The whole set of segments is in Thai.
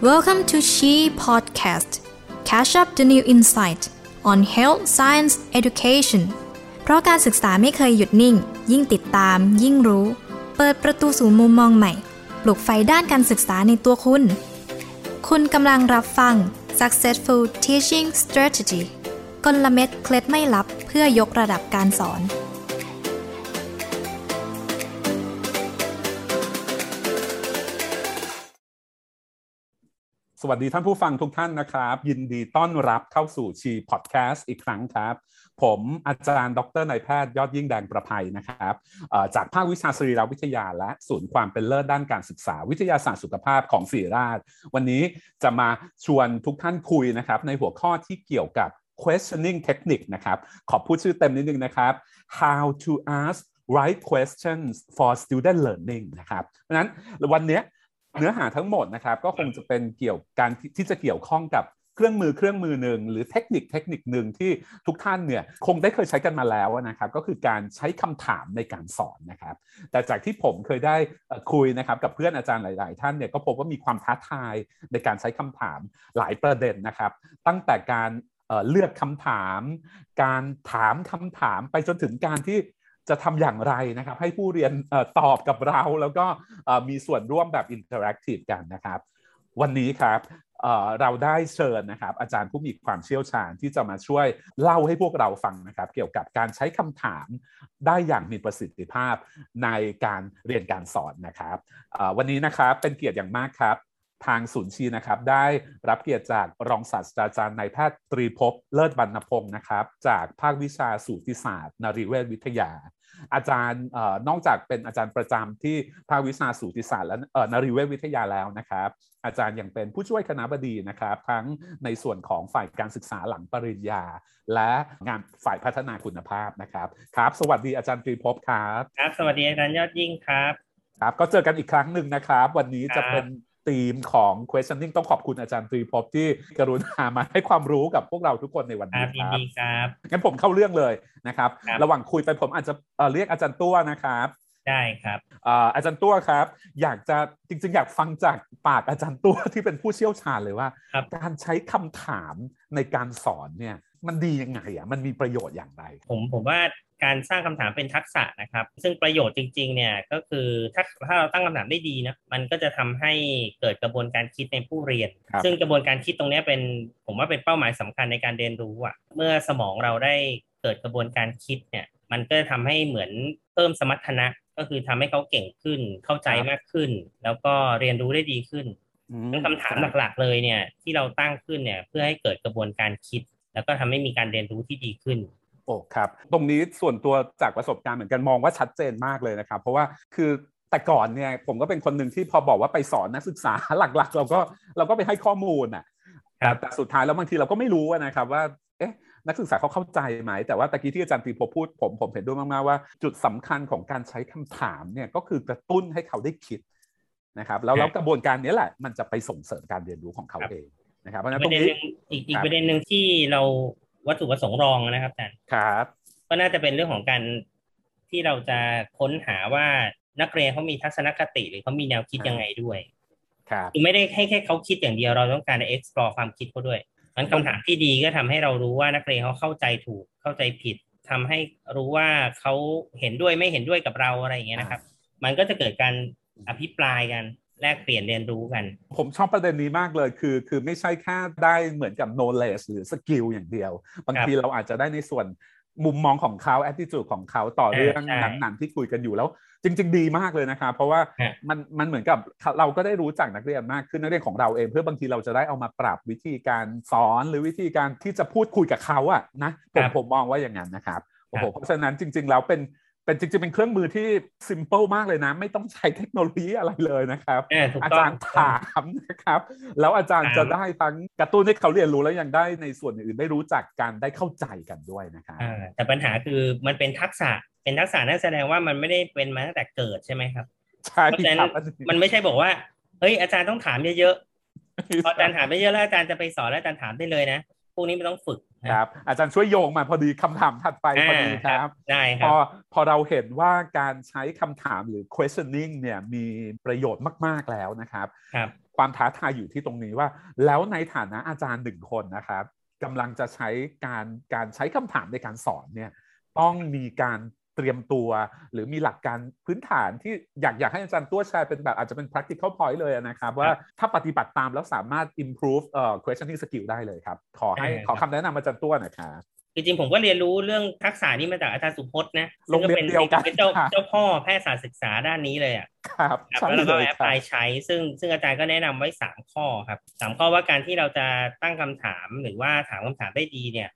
Welcome to She Podcast. Catch up the new insight on health, science, education. เพราะการศึกษาไม่เคยหยุดนิ่ง ยิ่งติดตาม ยิ่งรู้ เปิดประตูสู่มุมมองใหม่ ปลุกไฟด้านการศึกษาในตัวคุณ คุณกำลังรับฟัง Successful Teaching Strategy กลเม็ดเคล็ดไม่ลับเพื่อยกระดับการสอน สวัสดีท่านผู้ฟังทุกท่านนะครับ ยินดีต้อนรับเข้าสู่ชีพอดแคสต์อีกครั้งครับ ผมอาจารย์ ดรนายแพทย์ยอดยิ่งแดงประภัยนะครับจากภาควิชาสรีรวิทยา และศูนย์ความเป็นเลิศด้านการศึกษา วิทยาศาสตร์สุขภาพของศิริราช วันนี้จะมาชวนทุกท่านคุยนะครับ ในหัวข้อที่เกี่ยวกับ questioning technique นะครับ ขอพูดชื่อเต็มนิดนึงนะครับ how to ask right questions for student learning นะครับเพราะฉะนั้นวันนี้ เนื้อหาทั้งหมดนะครับ ก็คงจะเป็นเกี่ยวการที่ที่จะเกี่ยวข้องกับเครื่องมือเครื่องมือหนึ่งหรือเทคนิคเทคนิคหนึ่งที่ทุกท่านเนี่ยคงได้เคยใช้กันมาแล้วนะครับก็คือการใช้คำถามในการสอนนะครับ แต่จากที่ผมเคยได้คุยนะครับกับเพื่อนอาจารย์หลาย ๆ ท่านเนี่ยก็พบว่ามีความท้าทายในการใช้คำถามหลายประเด็นนะครับ ตั้งแต่การเอ่อเลือกคำถาม การถามคำถามไปจนถึงการที่ จะทำอย่างไรนะครับ ให้ผู้เรียนโต้ตอบกับเรา แล้วก็มีส่วนร่วมแบบ interactive กันนะครับ วันนี้ครับเราได้เชิญนะครับ อาจารย์ผู้มีความเชี่ยวชาญที่จะมาช่วยเล่าให้พวกเราฟังนะครับ เกี่ยวกับการใช้คำถามได้อย่างมีประสิทธิภาพในการเรียนการสอนนะครับวันนี้นะครับเป็นเกียรติอย่างมากครับ ทางศูนย์ SHEE นะครับ ได้รับเกียรติจากรองศาสตราจารย์นายแพทย์ตรีภพเลิศบรรณพงศ์นะครับ จากภาควิชาสูติศาสตร์นรีเวชวิทยา อาจารย์เออนอกจากเป็นอาจารย์ประจำที่ภาควิชาสูติศาสตร์และเอ่อนริเวศวิทยาแล้วนะครับ อาจารย์ยังเป็นผู้ช่วยคณะบดีนะครับ ทั้งในส่วนของฝ่ายการศึกษาหลังปริญญา และงานฝ่ายพัฒนาคุณภาพนะครับครับ สวัสดีอาจารย์ตรีภพครับครับ สวัสดีอาจารย์ยอดยิ่งครับครับก็เจอกันอีกครั้งหนึ่งนะครับ วันนี้จะเป็น ธีมของ questioning ต้องขอบคุณอาจารย์ตรีภพที่กรุณามาให้ความรู้กับพวกเราทุกคนในวันครันี้บคยินรับดีครับงั้นผมเข้าเรื่องเลยนะครับครับระหว่างคุยไปผมอาจจะเอ่อเรียกอาจารย์ตัวนะครับได้ครับเอ่ออาจารย์ตัวครับ อยากจะจริง ๆ อยากฟังจากปากอาจารย์ตัวที่เป็นผู้เชี่ยวชาญเลยว่าครับการใช้คำถามในการสอนเนี่ย มันดียังไงอะมันมีประโยชน์อย่างไร ผมผมว่าการสร้างคำถามเป็นทักษะนะครับ ซึ่งประโยชน์จริงๆเนี่ยก็คือถ้าถ้าเราตั้งคำถามได้ดีนะมันก็จะทำให้เกิดกระบวนการคิดในผู้เรียนครับซึ่งกระบวนการคิดตรงเนี้ยเป็นผมว่าเป็นเป้าหมายสำคัญในการเรียนรู้อะเมื่อสมองเราได้เกิดกระบวนการคิดเนี่ยมันก็จะทำให้เหมือนเพิ่มสมรรถนะก็คือทำให้เขาเก่งขึ้นเข้าใจมากขึ้น แล้วก็เรียนรู้ได้ดีขึ้นอืทั้งคำถามหลักๆเลยเนี่ยที่เราตั้งขึ้นเนี่ยเพื่อให้เกิดกระบวนการคิด แล้วก็ทำให้มีการเรียนรู้ที่ดีขึ้นโอ้ครับตรงนี้ส่วนตัวจากประสบการณ์เหมือนกันมองว่าชัดเจนมากเลยนะครับ เพราะว่าคือแต่ก่อนเนี่ยผมก็เป็นคนหนึ่งที่พอบอกว่าไปสอนนักศึกษาหลักๆ เราก็เราก็ไปให้ข้อมูลอะครับแต่แต่สุดท้ายแล้วบางทีเราก็ไม่รู้อะนะครับว่าเอ๊ะนักศึกษาเขาเข้าใจไหม แต่ว่าตะกี้ที่อาจารย์ตรีพพูดผมผมเห็นด้วยมากๆว่า จุดสำคัญของการใช้คำถามเนี่ยก็คือกระตุ้นให้เขาได้คิดนะครับแล้วแล้วกระบวนการนี้แหละมันจะไปส่งเสริมการเรียนรู้ของเขาเอง นะครับเพราะฉะนั้นปตรระงเด็นนี้หนึ่งอีกอีคกรับประเด็นหนึ่งที่เราวัตถุประสงค์รองนะครับอาจารย์ครับ ก็น่าจะเป็นเรื่องของการที่เราจะค้นหาว่านักเรียนเขามีทัศนคติหรือเขามีแนวคิดยังไงด้วยครับคือไม่ได้ให้แค่เขาคิดอย่างเดียวเราต้องการ explore ความคิดเขาด้วยงั้นคำถามที่ดีก็ทำให้เรารู้ว่านักเรียนเขาเข้าใจถูกเข้าใจผิดทำให้รู้ว่าเขาเห็นด้วยไม่เห็นด้วยกับเราอะไรอย่างเงี้ยนะครับ มันก็จะเกิดการอภิปรายกัน แลกเปลี่ยนเรียนรู้กัน ผมชอบประเด็นนี้มากเลยคือ คือไม่ใช่แค่ได้เหมือนกับ knowledge หรือ skill อย่างเดียว บางทีเราอาจจะได้ในส่วนมุมมองของเขา attitude ของเขาต่อเรื่องใช่นั้นๆที่คุยกันอยู่แล้ว จริง ๆ ดีมากเลยนะครับเพราะว่าฮะมันมันเหมือนกับเราก็ได้รู้จักนักเรียนมากขึ้นนักเรียนของเราเองเพื่อบางทีเราจะได้เอามาปรับวิธีการสอนหรือวิธีการที่จะพูดคุยกับเขาอะนะผมผมมองว่าอย่างนั้นนะครับโอ้โหเพราะฉะนั้นจริง ๆ แล้วเป็น เป็นจริงๆ เป็นเครื่องมือที่ simple มากเลยนะ ไม่ต้องใช้เทคโนโลยีอะไรเลยนะครับเออถูกอาต้องจารย์ถามนะครับ แล้วอาจารย์ถามจะได้ทั้งกระตุ้นให้เขาเรียนรู้แล้วยังได้ในส่วนอื่นๆได้รู้จักกันได้เข้าใจกันด้วยนะครับอ่าแต่ปัญหาคือมันเป็นทักษะเป็นทักษะนั่นแสดงว่ามันไม่ได้เป็นมาตั้งแต่เกิดใช่ไหมครับใช่เพราะฉะนั้นครับมันไม่ใช่บอกว่าเฮ้ยอาจารย์ต้องถามเยอะๆพออาจารย์ถามเยอะๆแล้วอาจารย์จะไปสอนแล้วอาจารย์ถามได้เลยนะพวกนี้มันต้องฝึกนะ ครับ อาจารย์ช่วยโยงมาพอดีคำถามถัดไปพอดีครับได้คพรัอบพอเราเห็นว่าการใช้คำถามหรือ questioning เนี่ยมีประโยชน์มาก ๆ แล้วนะครับครับความท้าทายอยู่ที่ตรงนี้ว่า แล้วในฐานะอาจารย์หนึ่งคนนะครับกำลังจะใช้การการใช้คำถามในการสอนเนี่ยต้องมีการ เตรียมตัว หรือมีหลักการพื้นฐานที่อยากอยากให้อาจารย์ตัวแชร์เป็นแบบอาจจะเป็น practical point เลยนะครับ ว่าถ้าปฏิบัติตามแล้วสามารถ improve เอ่อ questioning skill ได้เลยครับ ขอให้ขอคำแนะนำอาจารย์ตัวหนะครับจริงๆผมก็เรียนรู้เรื่องทักษะนี้มาจากอาจารย์สุพจน์นะโรงเรียนเดียวกันเป็นเจ้าเจ้าพ่อแพทยศาสตร์ศึกษาด้านนี้เลยอะครับครับใช่แล้วเราเลก็ยแอปคพรัลาบยใช้ ซึ่งซึ่งอาจารย์ก็แนะนำไว้สามข้อครับสามข้อว่าการที่เราจะตั้งคำถามหรือว่าถามคำถามได้ดีเนี่ย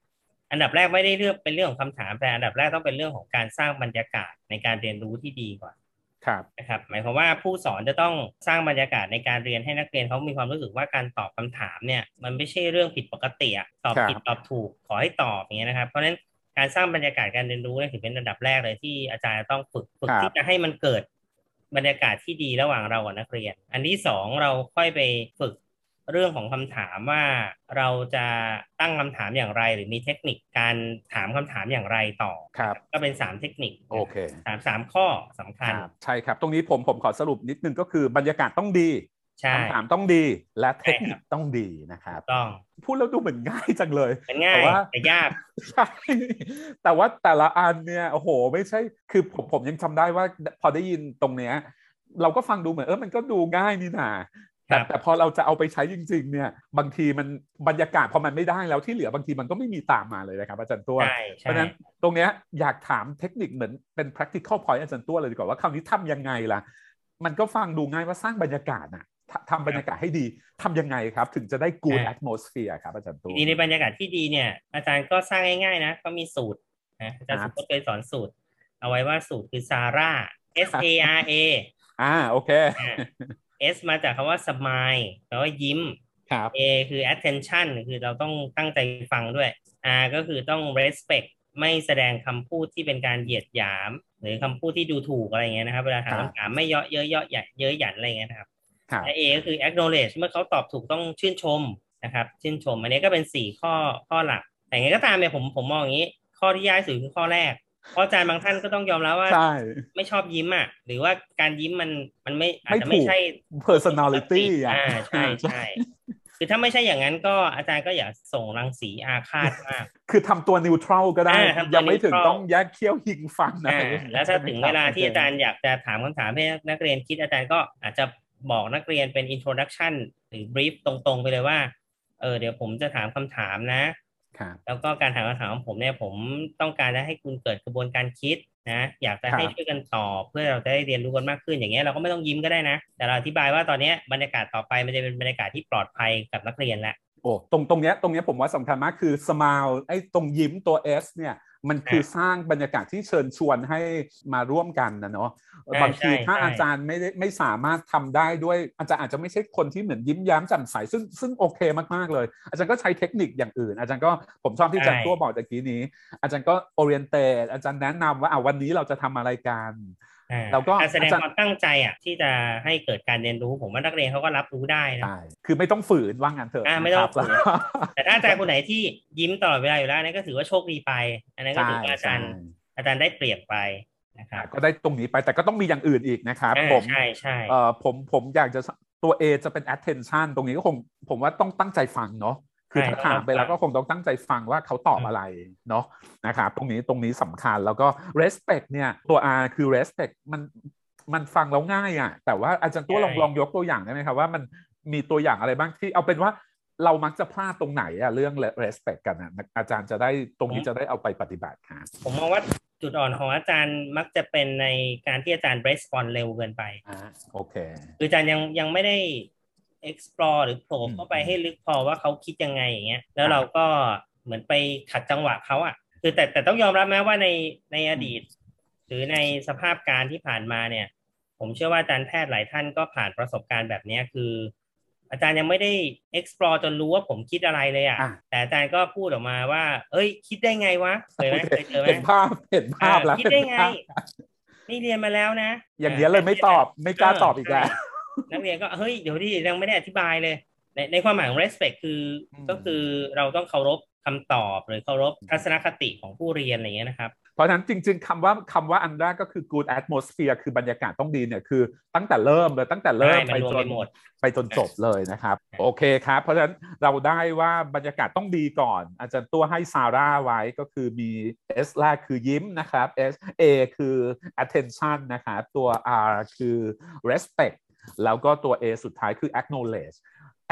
อันดับแรกไม่ได้เลือกเป็นเรื่องของคำถาม แต่อันดับแรกต้องเป็นเรื่องของการสร้างบรรยากาศในการเรียนรู้ที่ดีก่อนครับนะครับ หมายความว่าผู้สอนจะต้องสร้างบรรยากาศในการเรียนให้นักเรียนเขามีความรู้สึกว่าการตอบคำถามเนี่ย มันไม่ใช่เรื่องผิดปกติอะตอบผิดตอบถูกขอให้ตอบอย่างเงี้ยนะครับ เพราะฉะนั้นการสร้างบรรยากาศการเรียนรู้เนี่ยถือเป็นอันดับแรกเลยที่อาจารย์ต้องฝึกฝึกที่จะให้มันเกิดบรรยากาศที่ดีระหว่างเรากับนักเรียน อันที่สองเราค่อยไปฝึก เรื่องของคำถามว่าเราจะตั้งคำถามอย่างไร หรือมีเทคนิคการถามคำถามอย่างไรต่อครับก็เป็นสามเทคนิคโอเคสามสามข้อสำคัญครับใช่ครับ ตรงนี้ผมผมขอสรุปนิดนึงก็คือบรรยากาศต้องดีใช่คำถามต้องดีและเทคนิใช่ครัคบต้องดีนะครับต้องพูดแล้วดูเหมือนง่ายจังเลยเป็นง่ายแต่ว่าแต่ยากใช่แต่ว่าแต่ละอันเนี่ยโอ้โห ไม่ใช่คือผมผมยังจำได้ว่าพอได้ยินตรงเนี้ยเราก็ฟังดูเหมือนเออมันก็ดูง่ายนี่นา แต่ครับแต่พอเราจะเอาไปใช้จริง ๆ เนี่ย บางทีมันบรรยากาศพอมันไม่ได้แล้วที่เหลือบางทีมันก็ไม่มีตามมาเลยนะครับอาจารย์ตัวใช่เพใช่ราะฉะนั้นตรงเนี้ยอยากถามเทคนิคเหมือนเป็น practical point อาจารย์ตัวเลยดีกว่าว่าคราวนี้ทำยังไงล่ะ มันก็ฟังดูง่ายว่าสร้างบรรยากาศน่ะททำบรรยากาศให้ดีทำยังไงครับ ถึงจะได้ good atmosphere ครับอาจารย์ตัวทีนี้ในบรรยากาศที่ดีเนี่ย อาจารย์ก็สร้างง่ายๆนะก็มีสูตรนะอาจารย์ครัสุบพจน์เคยสอนสูตร เอาไว้ว่าสูตรคือซาร่า S A R A อ่าโอเค S มาจากคำว่า smile แปลว่ายิ้ม ครับ A คือ attention คือเราต้องตั้งใจฟังด้วย R ก็คือต้อง respect ไม่แสดงคำพูดที่เป็นการเหยียดหยาม หรือคำพูดที่ดูถูกอะไรเงี้ยนะครับ เวลาถามครับคำถามไม่เยาะเย้ยเยาะหยันเย้ยหยันอะไรเงี้ยนะครับครับและ A ก็คือ acknowledge เมื่อเขาตอบถูกต้องชื่นชมนะครับ ชื่นชม อันนี้ก็เป็นสี่ข้อข้อหลัก แต่ไงก็ตามเนี่ยผมผมมองอย่างนี้ ข้อที่ยากที่สุดคือข้อแรก เพราะอาจารย์บางท่านก็ต้องยอมรับว่า ใช่ ไม่ชอบยิ้มอะ หรือว่าการยิ้มมันมันไม่อาจไม่จะถูไม่กใช่ personality อะอ่าใช่ใช่คือถ้าไม่ใช่อย่างนั้นก็อาจารย์ก็อย่าส่งรังสีอาฆาตมาก คือทำตัว neutral ก็ได้อ่าทำตัวยังไม่ถึง neutral ต้องแยกเขี้ยวยิงฟันนะอ่าไรอย่ยแล้วถ้าถึงเวลาที่ใช่อาไหมจารย์อยากจะถามคำถามให้นักเรียนคิดอาจารย์ก็อาจจะบอกนักเรียนเป็น introduction หรือ brief ตรงๆ ไปเลยว่า เออเดี๋ยวผมจะถามคำถามนะครับ แล้วก็การถามคำถามของผมเนี่ยผมต้องการจะให้คุณเกิดกระบวนการคิดนะ อยากจะให้ครับช่วยกันตอบเพื่อเราจะได้เรียนรู้กันมากขึ้นอย่างเงี้ยเราก็ไม่ต้องยิ้มก็ได้นะ แต่เราอธิบายว่าตอนเนี้ยบรรยากาศต่อไปมันจะเป็นบรรยากาศที่ปลอดภัยกับนักเรียนแล้ว โอ้ตรงตรงเนี้ยตรงเนี้ยผมว่าสำคัญมากคือ smile ไอ้ตรงยิ้มตัว S เนี่ยมันคือสร้างบรรยากาศที่เชิญชวนให้มาร่วมกันนะเนาะใช่บางทีใช่ถ้าใช่อาจารย์ไม่ได้ไม่สามารถทำได้ด้วย อาจารย์อาจจะไม่ใช่คนที่เหมือนยิ้มแย้มแจ่มใสซึ่งซึ่งโอเคมากๆเลย อาจารย์ก็ใช้เทคนิคอย่างอื่น อาจารย์ก็ผมชอบที่อาจารย์ตัวบอกตะกี้นี้ อาจารย์ก็ orientate อาจารย์แนะนำว่าอ่าวันนี้เราจะทำอะไรกันอ่า แล้วก็การแสดงอาจารย์ความตั้งใจอะที่จะให้เกิดการเรียนรู้ผมว่านักเรียนเขาก็รับรู้ได้นะใช่คือไม่ต้องฝืนว่างงานเถอะอ่าไม่ต้องนะครับฝืนแต่ถ้าอาจารย์คนไหนที่ยิ้มตลอดเวลาอยู่แล้วอันนั้นก็ถือว่าโชคดีไป อันนั้นก็ใช่ถือว่าอาจารย์ใช่อาจารย์ได้เปรียบไปนะครับก็ได้ตรงนี้ไปแต่ก็ต้องมีอย่างอื่นอีกนะครับอ่าผมใช่ใช่เอ่อผมผมอยากจะตัว A จะเป็น attention ตรงนี้ก็คงผมว่าต้องตั้งใจฟังเนาะ คือถ้าถามไปแล้วก็คงต้องตั้งใจฟังว่าเขาตอบอะไรเนาะนะครับตรงนี้ตรงนี้สำคัญแล้วก็ respect เนี่ยตัว R คือ respect มันมันฟังแล้วง่ายอะ่ะ แต่ว่าอาจารย์ตัวลองลองยกตัวอย่างได้ไหมครับว่ามันมีตัวอย่างอะไรบ้างที่เอาเป็นว่าเรามักจะพลาดตรงไหนอะเรื่อง respect กันอะอาจารย์จะได้ตรงนี้จะได้เอาไปปฏิบัติครับผมมองว่าจุดอ่อนของอาจารย์มักจะเป็นในการที่อาจารย์ respond เร็วเกินไปอ่าโอเค คืออาจารย์ยังยังไม่ได้ explore หรือโผล่อืมเข้าไปให้ลึกพอว่าเขาคิดยังไงอย่างเงี้ยแล้วครับเราก็เหมือนไปขัดจังหวะเขาอะคือแต่แต่ต้องยอมรับนะว่าในในอดีต หรือในสภาพการที่ผ่านมาเนี่ย ผมเชื่อว่าอาจารย์แพทย์หลายท่านก็ผ่านประสบการณ์แบบเนี้ยคือ อาจารย์ยังไม่ได้ explore จนรู้ว่าผมคิดอะไรเลยอะอะแต่อาจารย์ก็พูดออกมาว่า เอ้ย คิดได้ไงวะเคยไหมเคยเจอไหมเห็นภาพเห็นภาพแล้วอ่าคิดได้ไงเห็นภาพนี่เรียนมาแล้วนะ อย่างนี้ยเลยไม่ตอบไม่กล้าตอบอีกแล้วใช่ นักเรียนก็เฮ้ยเดี๋ยวดิยังไม่ได้อธิบายเลย ในในความหมายของ respect คืออมก็คือเราต้องเคารพคำตอบหรือเคารพทัศนคติของผู้เรียนอะไรเงี้ยนะครับ เพราะฉะนั้นจริง ๆคำว่าคำว่าอันแรกก็คือ good atmosphere คือบรรยากาศต้องดีเนี่ยคือตั้งแต่เริ่มเลยตั้งแต่เริ่มใช่ไปมันรวมจไปนหมดไปจนจบเลยนะครับ โอเคครับ เพราะฉะนั้นเราได้ว่าบรรยากาศต้องดีก่อน อาจารย์ตัวให้ซาร่าไว้ก็คือมี S แรกคือยิ้มนะครับ S A คือ attention นะครับตัว R คือ respect แล้วก็ตัว A สุดท้ายคือ acknowledge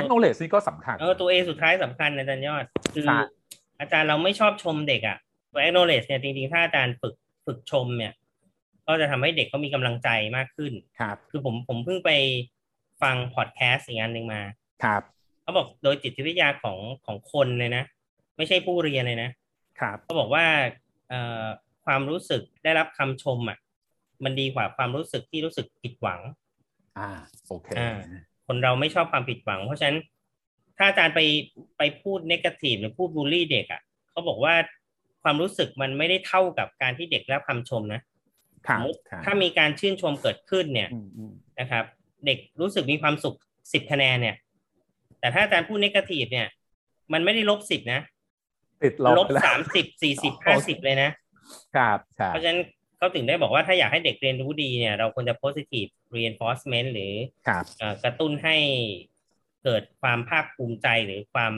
acknowledge นี่ก็สำคัญเออตัวเอสุดท้ายสำคัญนะอาจารย์ยอด คือใช่อาจารย์เราไม่ชอบชมเด็กอะตัว acknowledge เนี่ยจริงๆ ถ้าอาจารย์ฝึกฝึกชมเนี่ย ก็จะทำให้เด็กเขามีกำลังใจมากขึ้นครับ คือผมผมเพิ่งไปฟังพอดแคสต์อีกอันหนึ่งมาครับเขาบอกโดยจิตวิทยาของของคนเลยนะ ไม่ใช่ผู้เรียนเลยนะครับเขาบอกว่าเอ่อความรู้สึกได้รับคำชมอะ มันดีกว่าความรู้สึกที่รู้สึกผิดหวัง อ่าโอเคอ่าคนเราไม่ชอบความผิดหวัง เพราะฉะนั้นถ้าอาจารย์ไปไปพูดนกาทีฟหรือพูดบูลลี่เด็กอะเขาบอกว่าความรู้สึกมันไม่ได้เท่ากับการที่เด็กได้รับคำชมนะครับสมมติครับถ้ามีการชื่นชมเกิดขึ้นเนี่ยอืมอืมนะครับ เด็กรู้สึกมีความสุขสิบคะแนนเนี่ย แต่ถ้าอาจารย์พูดนกาทีฟเนี่ย มันไม่ได้ลบสิบนะติดลลบบไปแล้วสามสิบสี่สิบห้าสิบเลยนะครับครับเพราะฉะนั้นเขาถึงได้บอกว่าถ้าอยากให้เด็กเรียนรู้ดีเนี่ย เราควรจะ positive reinforcement หรื อครับเอ่อกระตุ้นให้เกิดความภาคภูมิใจหรือความ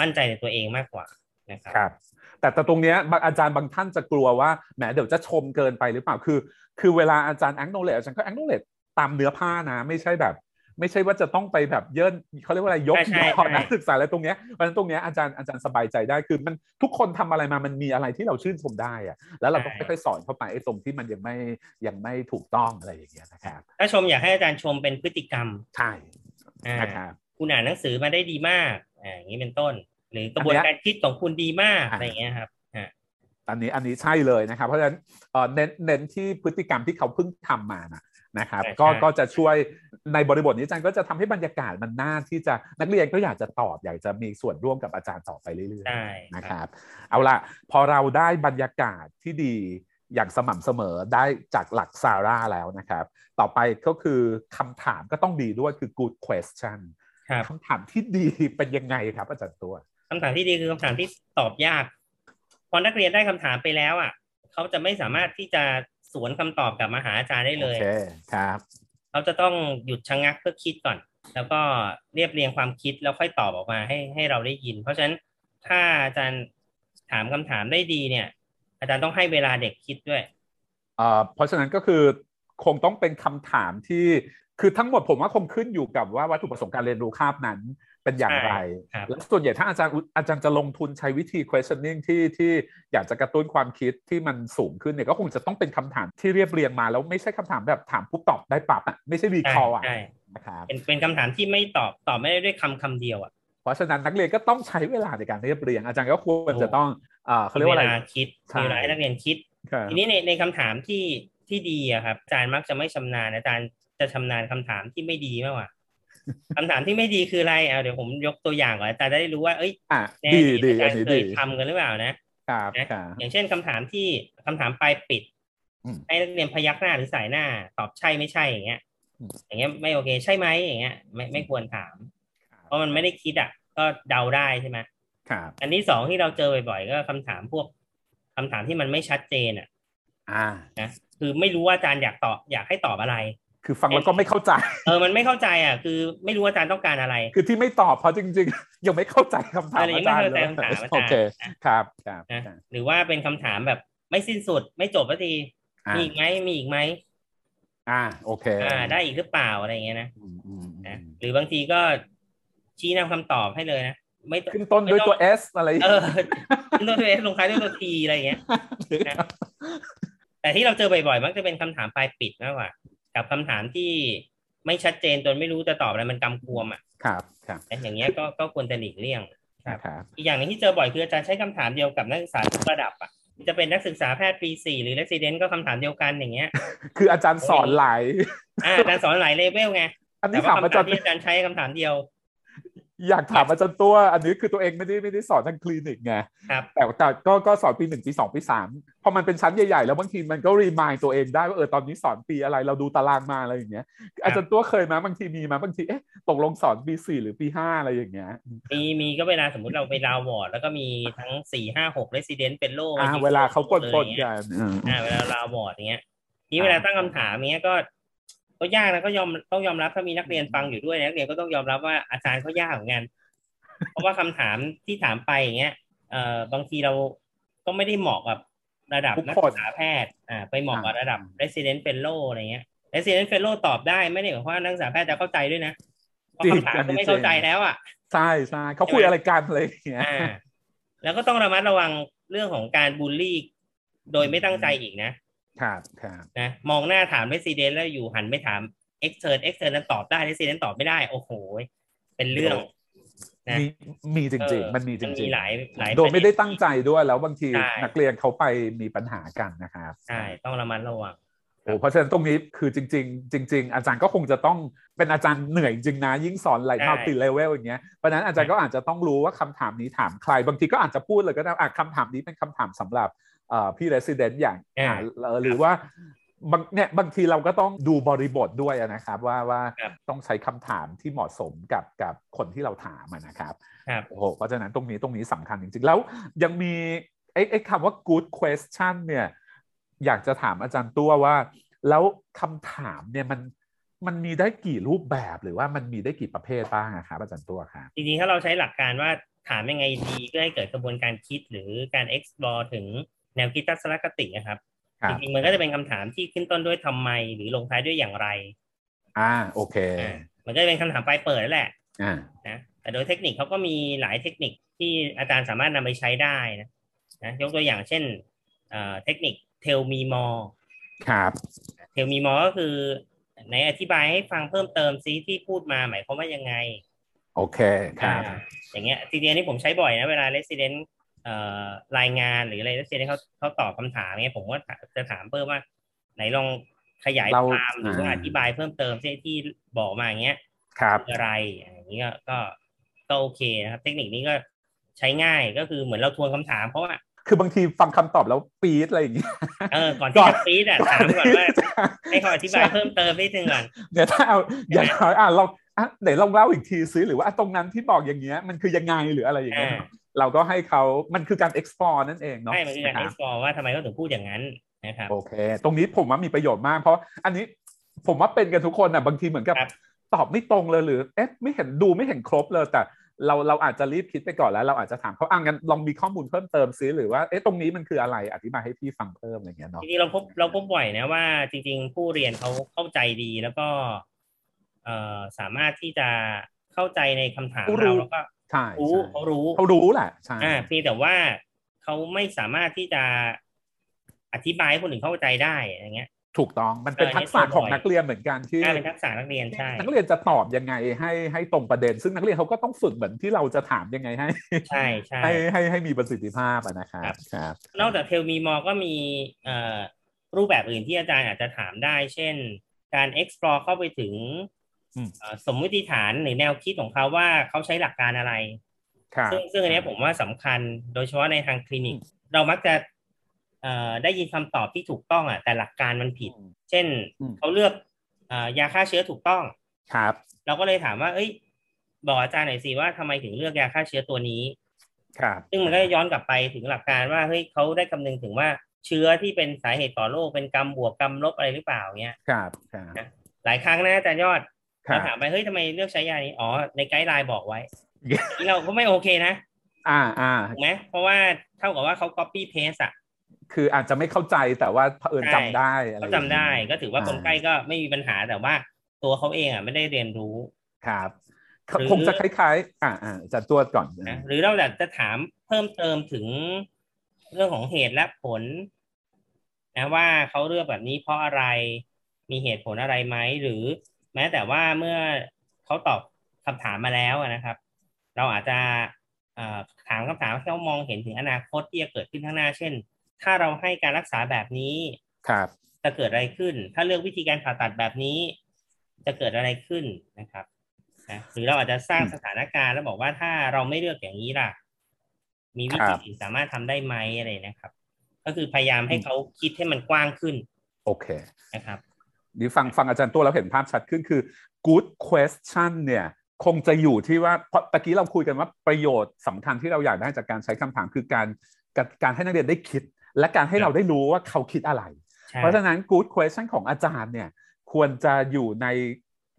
มั่นใจในตัวเองมากกว่านะครับครับแต่แต่ตรงเนี้ยบางอาจารย์บางท่านจะกลัวว่าแหมเดี๋ยวจะชมเกินไปหรือเปล่าคือ คือเวลาอาจารย์ acknowledge อาจารย์ก็ acknowledge ตามเนื้อผ้านะ ไม่ใช่แบบ ไม่ใช่ว่าจะต้องไปแบบเยินเขาเรียกว่าอะไรยกใช่ใช่ยอใช่นักศึกษาอะไรตรงเนี้ยเพราะฉะนั้นตรงเนี้ยอาจารย์อาจารย์สบายใจได้คือมันทุกคนทำอะไรมามันมีอะไรที่เราชื่นชมได้อะแล้วเราก็ค่อยๆสอนเข้าไปไอ้ตรงที่มันยังไม่ยังไม่ถูกต้องอะไรอย่างเงี้ยนะครับถ้าชมอยากให้อาจารย์ชมเป็นพฤติกรรมใช่อ่านะครับคุณอ่านหนังสือมาได้ดีมากอ่าอย่างนี้เป็นต้น หรือกระบวนอันเนี้ยการคิดของคุณดีมากอ่าอะไรอย่างเงี้ยครับอ่าอันนี้อันนี้ใช่เลยนะครับ เพราะฉะนั้นเอ่อเน้นเน้นที่พฤติกรรมที่เขาเพิ่งทำมานะนะครับใช่ก็ใช่ก็จะช่วย ในบริบทนี้อาจารย์ก็จะทำให้บรรยากาศมันน่าที่จะนักเรียนก็อยากจะตอบอยากจะมีส่วนร่วมกับอาจารย์ต่อไปเรื่อยใช่ๆนะครับ เอาละพอเราได้บรรยากาศที่ดีอย่างสม่ำเสมอได้จากหลักซาร่าแล้วนะครับ ต่อไปก็คือคำถามก็ต้องดีด้วยคือ good question ครับคำถามที่ดีเป็นยังไงครับอาจารย์ตัวคำถามที่ดีคือคำถามที่ตอบยาก พอนักเรียนได้คำถามไปแล้วอะเขาจะไม่สามารถที่จะสวนคำตอบกลับมาหาอาจารย์ได้เลโอยเคครับ เขาจะต้องหยุดชะงักเพื่อคิดก่อน แล้วก็เรียบเรียงความคิดแล้วค่อยตอบออกมาให้ให้เราได้ยิน เพราะฉะนั้นถ้าอาจารย์ถามคำถามได้ดีเนี่ย อาจารย์ต้องให้เวลาเด็กคิดด้วยเอ่อเพราะฉะนั้นก็คือคงต้องเป็นคำถามที่คือทั้งหมดผมว่าคงขึ้นอยู่กับว่าวัตถุประสงค์การเรียนรู้คาบนั้น เป็นอย่างไรใช่ครับแล้วส่วนใหญ่ถ้าอาจารย์อาจารย์จะลงทุนใช้วิธี questioning ที่ที่อยากจะกระตุ้นความคิดที่มันสูงขึ้นเนี่ยก็คงจะต้องเป็นคำถามที่เรียบเรียงมา แล้วไม่ใช่คำถามแบบถามปุ๊บตอบได้ปับอะไม่ใช่รีคอร์อะใช่นะครับเป็นเป็นคำถามที่ไม่ตอบตอบไม่ได้ด้วยคำคำเดียวอะเพราะฉะนั้นนักเรียนก็ต้องใช้เวลาในการเรียบเรียง อาจารย์ก็ควรจะต้องเอ่อเขาเรียกว่าอะไรมีวลคิดใช่มีเวลาให้นักเรียนคิดครับทีนี้ในในคำถามที่ที่ดีอะครับอาจารย์มักจะไม่ชำนาญอาจารย์จะชำนาญคำถามที่ไม่ดีมากกว่า คำถามที่ไม่ดีคืออะไรเอาเดี๋ยวผมยกตัวอย่างก่อนอาจารย์จะได้รู้ว่า เอ้ยอะในดีอดีอาจาอัรนย์นี้เคดียทำกันหรือเปล่านะครับนะครับอย่างเช่นคำถามที่คำถามปลายปิดอืมให้นักเรียนพยักหน้าหรือสายหน้า ตอบใช่ไม่ใช่อย่างเงี้ยอืมอย่างเงี้ยไม่โอเคใช่ไหมอย่างเงี้ย ไม่ไม่ควรถาม เพราะมันไม่ได้คิดอะ ก็เดาได้ใช่ไหมครับอันที่สองที่เราเจอบ่อยๆก็คำถามพวกคำถามที่มันไม่ชัดเจนอะ อ่านะคือไม่รู้ว่าอาจารย์อยากตอบอยากให้ตอบอะไร คือฟังแล้วก็ไม่เข้าใจ เออมันไม่เข้าใจอะ คือไม่รู้ว่าอาจารย์ต้องการอะไร คือที่ไม่ตอบเพราะจริง ๆ ยังไม่เข้าใจคำถามเออยัอางไม่จารย์เข้าใจเลยคำถามอาจารย์โอเคนะครับครับนะหรือว่าเป็นคำถามแบบไม่สิ้นสุดไม่จบสักทีอ่ามีอีกไหมมีอีกไหมอ่าโอเคอ่าได้อีกหรือเปล่าอะไรอย่างเงี้ยนะอืมอืมอืนะมหรือบางทีก็ชี้นำคำตอบให้เลยนะไม่ต้องขึ้นต้นด้วยตัว S อะไรเออขึ้นต้นด้วย S ลงท้ายด้วยตัว T อะไรอย่างเงี้ยนะแต่ที่เราเจอบ่อยๆมักจะเป็นคำถามปลายปิดมากกว่า กับคำถามที่ไม่ชัดเจนจนไม่รู้จะตอบอะไรมันกำกวมอะครับครับนะอย่างเงี้ยก็ก็ควรจะหลีกเลี่ยงครับครับอีกอย่างหนึงที่เจอบ่อยคืออาจารย์ใช้คำถามเดียวกับนักศึกษาทุกระดับอะจะเป็นนักศึกษาแพทย์ปีสี่หรือ resident ก็คำถามเดียวกันอย่างเงี้ย คืออาจารย์สอนหลายอ่าอาจารย์สอนหลายเลเวลไงอันแต่นี้ว่าถามอาคำจาถารมย์ที่อาจารย์ใช้คำถามเดียว อยากถามอาจารย์ตัว อันนี้คือตัวเองไม่ได้ไม่ได้สอนทางคลินิกไงครับแต่แต่ก็ก็สอนปีหนึ่งปีสองปีสามพอมันเป็นชั้นใหญ่ ๆ แล้วบางทีมันก็รีมายตัวเองได้ว่าเออตอนนี้สอนปีอะไรเราดูตารางมาอะไรอย่างเงี้ย อาจารย์ตัวเคยมาบางทีมีมาบางทีเอ๊ะตกลงสอนปีสี่หรือปีห้าอะไรอย่างเงี้ยมีมีก็เวลาสมมติเราไป round ward แล้วก็มีทั้งสี่ห้าหก resident fellow อ่าเวลาเขาปนปนๆกันอ่าอ่าเวลา round ward อย่างเงี้ยนี่เวลาตั้งคำถามอย่างเงี้ยก็ ก็ยากนะก็ยอมต้องยอมรับถ้ามีนักเรียนฟังอยู่ด้วยนักเรียนก็ต้องยอมรับว่าอาจารย์เขายากเหมือนกันเพราะว่าคำถามที่ถามไปอย่างเงี้ยเอ่อบางทีเราก็ไม่ได้เหมาะกับระดับทุกนักคนศึกษาแพทย์อ่าไปเหมาะกับระดับ resident fellow อะไรเงี้ย resident fellow ตอบได้ไม่ได้หมายความว่านักศึกษาแพทย์จะเข้าใจด้วยนะเพราะคำถามก็ไม่เข้าใจแล้วอะใช่ใช่เขาคุยอะไรกันอะไรอย่างเงี้ยอ่าแล้วก็ต้องระมัดระวังเรื่องของการบูลลี่ โดยไม่ตั้งใจอีกนะ ครับครับนะมองหน้าถาม resident แล้วอยู่หันไปถาม extern extern นั้นตอบได้ resident ตอบไม่ได้ โอ้โห เป็นเรื่องนะมีมีจเอริงอๆมันมีจมันมีริงหลายหลายๆโดยไม่ได้ตั้งใจด้วยแล้วบางทีใช่นักเรียนเขาไปมีปัญหากันนะครับใช่ต้องระมัดระวังโอ้เพราะฉะนั้นตรงนี้คือจริง ๆ จริง ๆ อาจารย์ก็คงจะต้องเป็นอาจารย์เหนื่อยจริงนะยิ่งสอนหลายใช่ multi-level อย่างเงี้ยเพราะฉะนั้นอาจารย์ก็อาจจะต้องรู้ว่าคำถามนี้ถามใคร บางทีก็อาจจะพูดเลยก็ได้อะคำถามนี้เป็นคำถามสำหรับ เอ่อพี่ resident อย่างอ่าอ่าเอ่อหรือว่าบางเนี่ยบางทีเราก็ต้องดูบริบทด้วยนะครับว่าว่าครับต้องใช้คำถามที่เหมาะสมกับกับคนที่เราถามอะนะครับครับโอ้โหเพราะฉะนั้นตรงนี้ตรงนี้สำคัญจริงๆ แล้วยังมีไอ้ไอ้คำว่า good question เนี่ยอยากจะถามอาจารย์ตัวว่า แล้วคำถามเนี่ยมันมันมีได้กี่รูปแบบหรือว่ามันมีได้กี่ประเภทบ้างอะครับอาจารย์ตัวครับจริงๆถ้าเราใช้หลักการว่าถามยังไงดีเพื่อให้เกิดกระบวนการคิดหรือการ explore ถึง แนวคิดทัศนคตินะครับครัจบริงๆมันก็จะเป็นคำถามที่ขึ้นต้นด้วยทำไม หรือลงท้ายด้วยอย่างไร อ่าโอเคอ่ามันก็จะเป็นคำถามปลายเปิดนั่นแหละอ่านะแต่โดยเทคนิคเขาก็มีหลายเทคนิคที่อาจารย์สามารถนำไปใช้ได้นะนะยกตัวอย่างเช่นเอ่อเทคนิค tell me more ครับ tell me more ก็คือไหนอธิบายให้ฟังเพิ่มเติมซิที่พูดมาหมายความว่ายังไง โอเคครับอ่าอย่างเงี้ยจริงๆอันนี้ผมใช้บ่อยนะเวลา resident เอ่อ รายงานหรืออะไร resident เขาเขาตอบคำถามเงี้ยผมก็จะถามเพิ่มว่า ไหนลองขยายเราความหรือว่าอ่าอธิบายเพิ่มเติมซิที่บอกมาอย่างเงี้ยครับคืออะไรอย่างนี้ก็ก็ก็โอเคนะครับ เทคนิคนี้ก็ใช้ง่ายก็คือเหมือนเราทวนคำถามเพราะว่าคือบางทีฟังคำตอบแล้วปี๊ดอะไรอย่างเงี้ยเออก่อนก่ที่อนจะปีดอะถามก่อนว่าให้เขาอธิบายเพิ่มเติมนิดนึงก่อนเดี๋ยวถ้าเอาอย่างน้อยอะเราอะไหนลองเล่าอีกทีซิหรือว่าอะตรงนั้นที่บอกอย่างเงี้ยมันคือยังไงหรืออะไรอย่างเงี้ยอ่า เราก็ให้เขามันคือการ explore นั่นเองเนาะใช่มันคือการะคบ explore ว่าทำไมเขาถึงพูดอย่างนั้นนะครับโอเค ตรงนี้ผมว่ามีประโยชน์มาก เพราะอันนี้ผมว่าเป็นกันทุกคนอะบางทีเหมือนกับครับตอบไม่ตรงเลยหรือเอ๊ะไม่เห็นดูไม่เห็นครบเลยแต่เราเราอาจจะรีบคิดไปก่อนแล้ว เราอาจจะถามเขาอะงั้นลองมีข้อมูลเพิ่มเติมซิหรือว่าเอ๊ะตรงนี้มันคืออะไรอธิบายให้พี่ฟังเพิ่มอะไรอย่างเงี้ยเนาะจริงๆเราพบเราพบบ่อยนะว่า จริง ๆ ผู้เรียนเขาเข้าใจดีแล้วก็เอ่อสามารถที่จะเข้าใจในคำถามเขารู้เราแล้วก็ ใช่รู้ใช่เขารู้เขารู้แหละใช่อ่าเพียงแต่ว่าเขาไม่สามารถที่จะอธิบายให้คนอื่นเข้าใจได้อย่างเงี้ย ถูกต้องมันเป็นเออทักษะนี่ของบ่อยนักเรียนเหมือนกันที่อ่าเป็นทักษะนักเรียนใช่นักเรียนจะตอบยังไงให้ให้ตรงประเด็น ซึ่งนักเรียนเขาก็ต้องฝึกเหมือนที่เราจะถามยังไงให้ใช่ใช่ให้ให้ให้มีประสิทธิภาพอะนะครับครับครับ นอกจากเทลมีมอก็มีเอ่อรูปแบบอื่นที่อาจารย์อาจจะถามได้ เช่น การ explore เข้าไปถึงอืมเอ่อ สมมติฐานหรือแนวคิดของเขาว่าเขาใช้หลักการอะไรครับซึ่งซึ่งอันเนี้ยผมว่าสำคัญโดยเฉพาะในทางคลินิก เรามักจะเอ่อได้ยินคำตอบที่ถูกต้องอะแต่หลักการมันผิด เช่นอืมเขาเลือกเอ่อยาฆ่าเชื้อถูกต้องครับ เราก็เลยถามว่า เอ้ย บอกอาจารย์หน่อยสิว่าทำไมถึงเลือกยาฆ่าเชื้อตัวนี้ ครับ ซึ่งมันก็จะย้อนกลับไปถึงหลักการว่าเฮ้ยเขาได้คำนึงถึงว่าเชื้อที่เป็นสาเหตุก่อโรคเป็นกรรมบวกกรรมลบอะไรหรือเปล่าเงี้ยครับครับหลายครั้งนะอาจารย์ยอด ครัเราบถามไปเฮ้ยทำไมเลือกใช้ยานี้อ๋อในไกด์ไลน์บอกไว้นี่เราก็ไม่โอเคนะ อ่าอ่าถูกไหมเพราะว่าเท่ากับว่าเขา copy paste อะคืออาจจะไม่เข้าใจแต่ว่าเผอิญใช่จำได้อะไรเขาจำได้ก็ถือว่าอ่คนไข้ก็ไม่มีปัญหาแต่ว่าตัวเขาเองอะไม่ได้เรียนรู้ครับหรือคงจะคล้ายๆ อ่าอ่าจะตรวจก่อนนะหรือเราอยากจะถามเพิ่มเติมถึงเรื่องของเหตุและผล นะว่าเขาเลือกแบบนี้เพราะอะไรมีเหตุผลอะไรไหมหรือแม้แต่ว่าเมื่อเขาตอบคำถามมาแล้วอะนะครับ เราอาจจะเอ่อถามคำถามให้เขามองเห็นถึงอนาคตที่จะเกิดขึ้นข้างหน้า เช่น ถ้าเราให้การรักษาแบบนี้ครับจะเกิดอะไรขึ้น ถ้าเลือกวิธีการผ่าตัดแบบนี้ จะเกิดอะไรขึ้นนะครับนะหรือเราอาจจะสร้างสถานการณ์แล้วบอกว่าถ้าเราไม่เลือกอย่างนี้ล่ะ มีวิธีอื่นสามารถทำได้ไหมอะไรนะครับ ก็คือพยายามให้เขาคิดให้มันกว้างขึ้น โอเคนะครับ นี่ฟังฟังอาจารย์ตัวเราเห็นภาพชัดขึ้นคือ good question เนี่ยคงจะอยู่ที่ว่าเพราะตะกี้เราคุยกันว่าประโยชน์สำคัญที่เราอยากได้จากการใช้คำถามคือการการการให้นักเรียนได้คิด และการให้เราได้รู้ว่าเขาคิดอะไร เพราะฉะนั้น good question ของอาจารย์เนี่ยควรจะอยู่ใน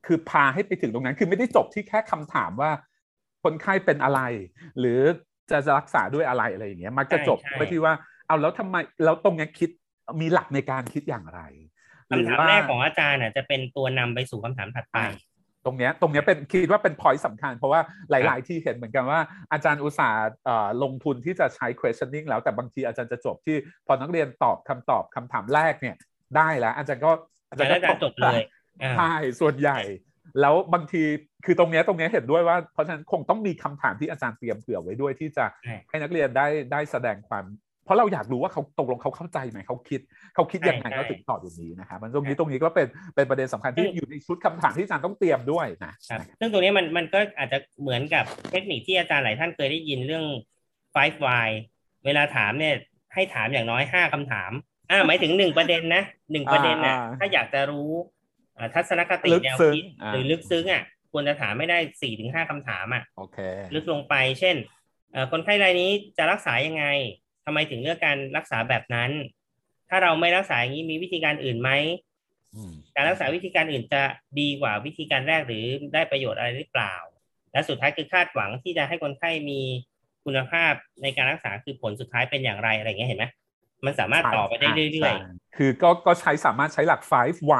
คือพาให้ไปถึงตรงนั้น คือไม่ได้จบที่แค่คำถามว่าคนไข้เป็นอะไร หรือจะจะรักษาด้วยอะไรอะไรอย่างเงี้ยมักจะจบไปที่ว่าเอาแล้วทำไมแล้วตรงนี้คิดมีหลักในการคิดอย่างไร คำถามแรกของอาจารย์จะเป็นตัวนำไปสู่คำถามถัดไปตรงเนี้ยตรงเนี้ยเป็นคิดว่าเป็น point สำคัญ เพราะว่าหลาย ๆ ที่เห็นเหมือนกันว่าอาจารย์อุตสาห์ลงทุนที่จะใช้ questioning แล้วแต่บางทีอาจารย์จะจบที่พอนักเรียนตอบคำตอบคำถามแรกเนี่ยได้แล้ว อาจารย์ก็อาจารย์ก็จบเลยใช่ส่วนใหญ่ แล้วบางทีคือตรงนี้ตรงนี้เห็นด้วยว่าเพราะฉะนั้นคงต้องมีคำถามที่อาจารย์เตรียมเผื่อไว้ด้วยที่จะให้นักเรียนได้ได้แสดงความเพ ราะเราอยากรู้ว่าเขาตกลงเขาเข้าใจไหมเขาคิดเขาคิดยังไงเขาถึงตอบอย่างนี้นะครับมันตรงนี้ตรงนี้ก็เป็นเป็นประเด็นสำคัญที่อยู่ในชุดคำถามที่อาจารย์ต้องเตรียมด้วยนะซึ่งตรงนี้มันมันก็อาจจะเหมือนกับเทคนิคที่อาจารย์หลายท่านเคยได้ยินเรื่อง five why เวลาถามเนี่ยให้ถามอย่างน้อยห้าคำถาม อ่าหมายถึงหนึ่งประเด็นนะหนึ่งประเด็นนะถ้าอยากจะรู้ทัศนคติแนวคิดหรือลึกซึ้งอะควรจะถามไม่ได้สี่ถึงห้าคำถามอะโอเค ลึกลงไป เช่นคนไข้รายนี้จะรักษายังไง ทำไมถึงเลือกการรักษาแบบนั้น ถ้าเราไม่รักษาอย่างนี้มีวิธีการอื่นไหมการรักษาวิธีการอื่นจะดีกว่าวิธีการแรกหรือได้ประโยชน์อะไรหรือเปล่า และสุดท้ายคือคาดหวังที่จะให้คนไข้มีคุณภาพในการรักษาคือผลสุดท้ายเป็นอย่างไรอะไรเงี้ยเห็นไหมมันสามารถต่อไปได้เรื่อยๆ คือก็ก็ใช้สามารถใช้หลัก 5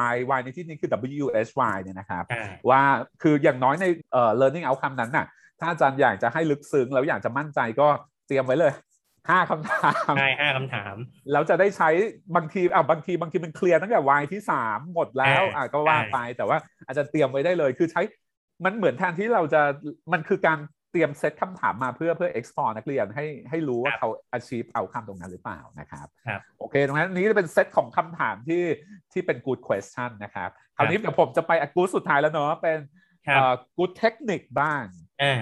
y y ในที่นี้คือ w h y เนี่ยนะครับ ว่าคืออย่างน้อยในเอ่อ learning outcome นั้นน่ะ ถ้าอาจารย์อยากจะให้ลึกซึ้งแล้วอยากจะมั่นใจก็เตรียมไว้เลย ห้าคำถามใช่ห้าคำถาม แล้วจะได้ใช้บางทีอะบางทีบางทีมันเคลียร์ตั้งแต่วายที่สามหมดแล้วอะก็ว่าไปแต่ว่าอาจจะเตรียมไว้ได้เลย คือใช้มันเหมือนแทนที่เราจะมันคือการเตรียมเซตคำถามมาเพื่อเพื่อ explore นักเรียนให้ให้รู้ว่าเขา achieve เอาคำตรงนั้นหรือเปล่านะครับ โอเค ตรงนั้นนี้จะเป็นเซตของคำถามที่ที่เป็น good question นะครับ คราวนี้เดี๋ยวผมจะไป good สุดท้ายแล้วเนาะเป็น good technique บ้าง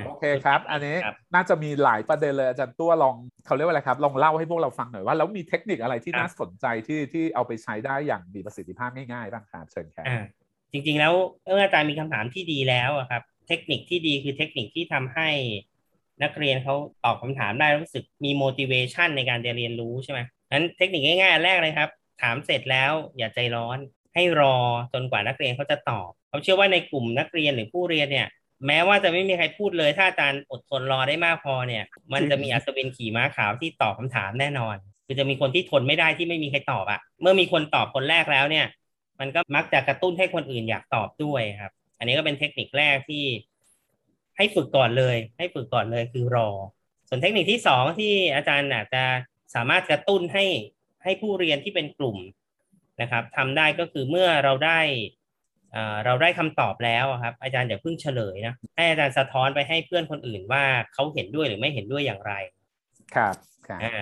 โอเคครับ อันนี้น่าจะมีหลายประเด็นเลยอาจารย์ตัวลองเขาเรียกว่าอะไรครับลองเล่าให้พวกเราฟังหน่อยว่าแล้วมีเทคนิคอะไรที่น่าสนใจที่ที่เอาไปใช้ได้อย่างมีประสิทธิภาพง่ายๆบ้างครับเชิญครับจริงๆแล้วเอออาจารย์มีคำถามที่ดีแล้วครับ เทคนิคที่ดีคือเทคนิคที่ทำให้นักเรียนเขาตอบคำถามได้รู้สึกมี motivation ในการเรียนรู้ใช่ไหมนั้นเทคนิคง่ายๆ แรกเลยครับ ถามเสร็จแล้วอย่าใจร้อนให้รอจนกว่านักเรียนเขาจะตอบผมเชื่อว่าในกลุ่มนักเรียนหรือผู้เรียนเนี่ย แม้ว่าจะไม่มีใครพูดเลย ถ้าอาจารย์อดทนรอได้มากพอเนี่ย มันจะมีอัศวินขี่ม้าขาวที่ตอบคาถามแน่นอน คือจะมีคนที่ทนไม่ได้ที่ไม่มีใครตอบอะเมื่อมีคนตอบคนแรกแล้วเนี่ย มันก็มักจะกระตุ้นให้คนอื่นอยากตอบด้วยครับ อันนี้ก็เป็นเทคนิคแรกที่ ให้ฝึกก่อนเลย ให้ฝึกก่อนเลยคือรอ ส่วนเทคนิคที่สองที่อาจารย์อาจจะสามารถกระตุ้นให้ให้ผู้เรียนที่เป็นกลุ่มนะครับทำได้ก็คือเมื่อเราได้ เราได้คำตอบแล้วครับ อาจารย์อย่าเพิ่งเฉลยนะให้อาจารย์สะท้อนไปให้เพื่อนคนอื่นว่าเขาเห็นด้วยหรือไม่เห็นด้วยอย่างไร ครับ